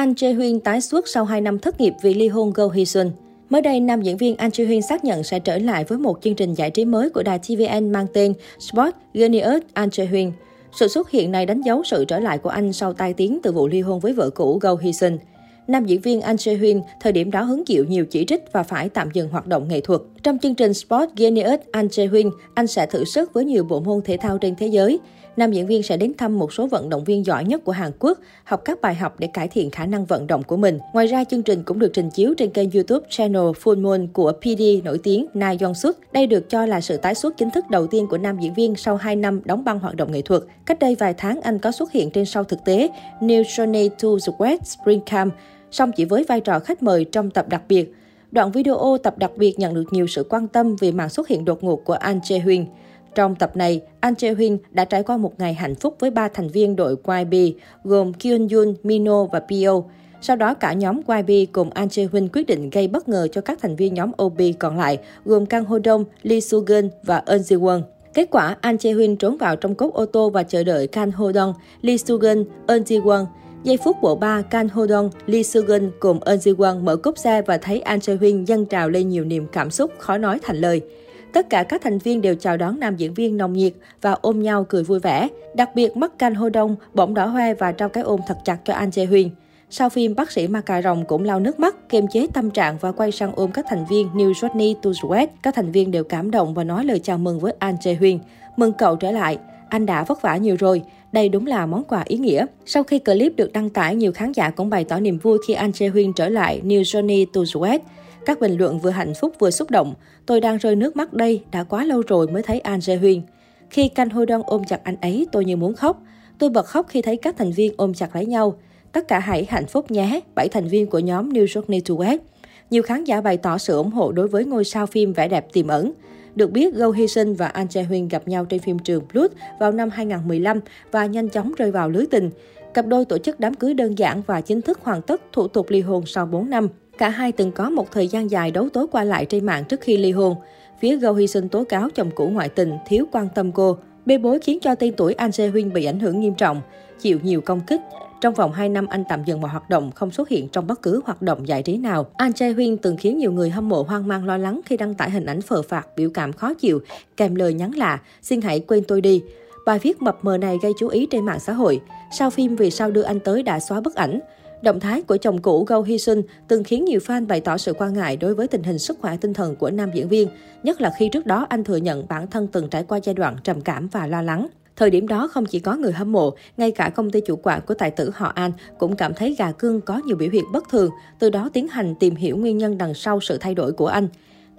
An Jae Hyun tái xuất sau 2 năm thất nghiệp vì ly hôn Go Hee Sun. Mới đây, nam diễn viên An Jae Hyun xác nhận sẽ trở lại với một chương trình giải trí mới của đài TVN mang tên Sport Genius An Jae Hyun. Sự xuất hiện này đánh dấu sự trở lại của anh sau tai tiếng từ vụ ly hôn với vợ cũ Go Hee Sun. Nam diễn viên An Jae Hyun thời điểm đó hứng chịu nhiều chỉ trích và phải tạm dừng hoạt động nghệ thuật. Trong chương trình Sport Genius An Jae Hyun, anh sẽ thử sức với nhiều bộ môn thể thao trên thế giới. Nam diễn viên sẽ đến thăm một số vận động viên giỏi nhất của Hàn Quốc, học các bài học để cải thiện khả năng vận động của mình. Ngoài ra, chương trình cũng được trình chiếu trên kênh YouTube channel Full Moon của PD nổi tiếng Na Yong Suk. Đây được cho là sự tái xuất chính thức đầu tiên của nam diễn viên sau 2 năm đóng băng hoạt động nghệ thuật. Cách đây vài tháng, anh có xuất hiện trên show thực tế New Journey to the West Spring Camp, song chỉ với vai trò khách mời trong tập đặc biệt. Đoạn video tập đặc biệt nhận được nhiều sự quan tâm vì màn xuất hiện đột ngột của Anh Jae Huyên. Trong tập này, An Jae Hyun đã trải qua một ngày hạnh phúc với ba thành viên đội YB gồm Kyun Yun, Mino và Pio. Sau đó cả nhóm YB cùng An Jae Hyun quyết định gây bất ngờ cho các thành viên nhóm OB còn lại gồm Kang Ho Dong, Lee Soo Geun và Eun Ji Won. Kết quả, An Jae Hyun trốn vào trong cốp ô tô và chờ đợi Kang Ho Dong, Lee Soo Geun, Eun Ji Won. Giây phút bộ ba, Kang Ho Dong, Lee Soo Geun cùng Eun Ji Won mở cốp xe và thấy An Jae Hyun dâng trào lên nhiều niềm cảm xúc khó nói thành lời. Tất cả các thành viên đều chào đón nam diễn viên nồng nhiệt và ôm nhau cười vui vẻ. Đặc biệt mắt canh hô đông, bỗng đỏ hoe và trao cái ôm thật chặt cho Anh Jae Huyền. Sau phim, bác sĩ Ma Cà Rồng cũng lau nước mắt, kiềm chế tâm trạng và quay sang ôm các thành viên New Johnny to Sweat. Các thành viên đều cảm động và nói lời chào mừng với An Jae Huyền. Mừng cậu trở lại, anh đã vất vả nhiều rồi. Đây đúng là món quà ý nghĩa. Sau khi clip được đăng tải, nhiều khán giả cũng bày tỏ niềm vui khi An Jae Huyên trở lại New Johnny to Sweat. Các bình luận vừa hạnh phúc vừa xúc động. Tôi đang rơi nước mắt đây, đã quá lâu rồi mới thấy An Jae Huyên. Khi Canh Hôi Đoan ôm chặt anh ấy, tôi như muốn khóc. Tôi bật khóc khi thấy các thành viên ôm chặt lấy nhau. Tất cả hãy hạnh phúc nhé, bảy thành viên của nhóm New Journey to West. Nhiều khán giả bày tỏ sự ủng hộ đối với ngôi sao phim vẻ đẹp tiềm ẩn. Được biết, Go Hee sinh và An Jae Huyên gặp nhau trên phim Trường Blood vào năm 2015 và nhanh chóng rơi vào lưới tình. Cặp đôi tổ chức đám cưới đơn giản và chính thức hoàn tất thủ tục ly hôn sau 4 năm. Cả hai từng có một thời gian dài đấu tố qua lại trên mạng trước khi ly hôn. Phía Go Hy Sun tố cáo chồng cũ ngoại tình, thiếu quan tâm cô. Bê bối khiến cho tên tuổi Anh Jae Huynh bị ảnh hưởng nghiêm trọng, chịu nhiều công kích. Trong vòng 2 năm anh tạm dừng mọi hoạt động, không xuất hiện trong bất cứ hoạt động giải trí nào. Anh Jae Huyên từng khiến nhiều người hâm mộ hoang mang lo lắng khi đăng tải hình ảnh phờ phạt, biểu cảm khó chịu, kèm lời nhắn lạ, xin hãy quên tôi đi. Bài viết mập mờ này gây chú ý trên mạng xã hội. Sau phim Vì sao đưa anh tới đã xóa bức ảnh. Động thái của chồng cũ Go Hee Sun từng khiến nhiều fan bày tỏ sự quan ngại đối với tình hình sức khỏe tinh thần của nam diễn viên, nhất là khi trước đó anh thừa nhận bản thân từng trải qua giai đoạn trầm cảm và lo lắng. Thời điểm đó không chỉ có người hâm mộ, ngay cả công ty chủ quản của tài tử họ An cũng cảm thấy gà cưng có nhiều biểu hiện bất thường, từ đó tiến hành tìm hiểu nguyên nhân đằng sau sự thay đổi của anh.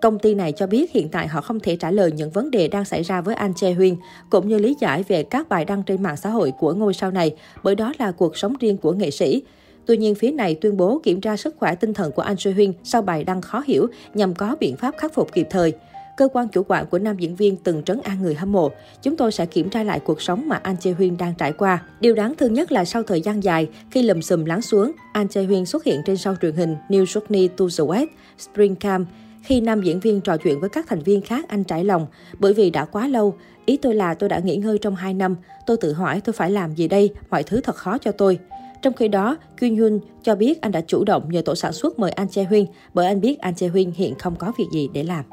Công ty này cho biết hiện tại họ không thể trả lời những vấn đề đang xảy ra với An Che Huyên, cũng như lý giải về các bài đăng trên mạng xã hội của ngôi sao này, bởi đó là cuộc sống riêng của nghệ sĩ. Tuy nhiên, phía này tuyên bố kiểm tra sức khỏe tinh thần của Anh Soo Huyên sau bài đăng khó hiểu nhằm có biện pháp khắc phục kịp thời. Cơ quan chủ quản của nam diễn viên từng trấn an người hâm mộ. Chúng tôi sẽ kiểm tra lại cuộc sống mà Anh Chê Huyên đang trải qua. Điều đáng thương nhất là sau thời gian dài, khi lùm xùm lắng xuống, Anh Chê Huyên xuất hiện trên sau truyền hình New Journey to the West, Spring Camp. Khi nam diễn viên trò chuyện với các thành viên khác, anh trải lòng. Bởi vì đã quá lâu, ý tôi là tôi đã nghỉ ngơi trong 2 năm. Tôi tự hỏi tôi phải làm gì đây, mọi thứ thật khó cho tôi. Trong khi đó, Kyun Hyun cho biết anh đã chủ động nhờ tổ sản xuất mời An Che Huyên bởi anh biết An Che Huyên hiện không có việc gì để làm.